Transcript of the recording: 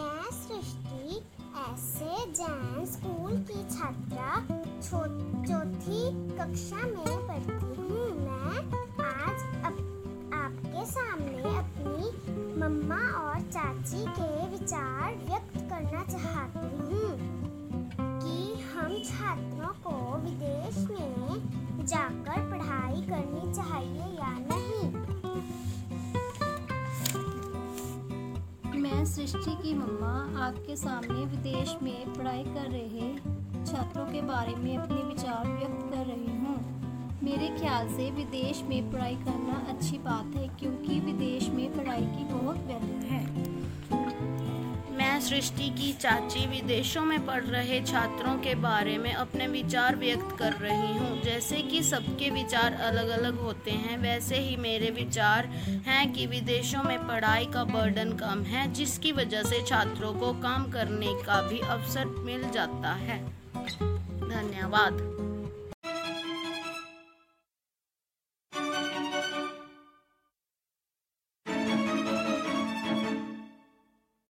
मैं सृष्टि ऐसे जैन स्कूल की छात्रा चौथी कक्षा में पढ़ती मैं सृष्टि की मम्मा आपके सामने विदेश में पढ़ाई कर रहे छात्रों के बारे में अपने विचार व्यक्त कर रही हूँ। मेरे ख्याल से विदेश में पढ़ाई करना अच्छी बात है, क्योंकि विदेश में पढ़ाई की बहुत वैल्यू है। सृष्टि की चाची विदेशों में पढ़ रहे छात्रों के बारे में अपने विचार व्यक्त कर रही हूँ। जैसे कि सबके विचार अलग अलग होते हैं, वैसे ही मेरे विचार हैं कि विदेशों में पढ़ाई का बर्डन कम है, जिसकी वजह से छात्रों को काम करने का भी अवसर मिल जाता है। धन्यवाद।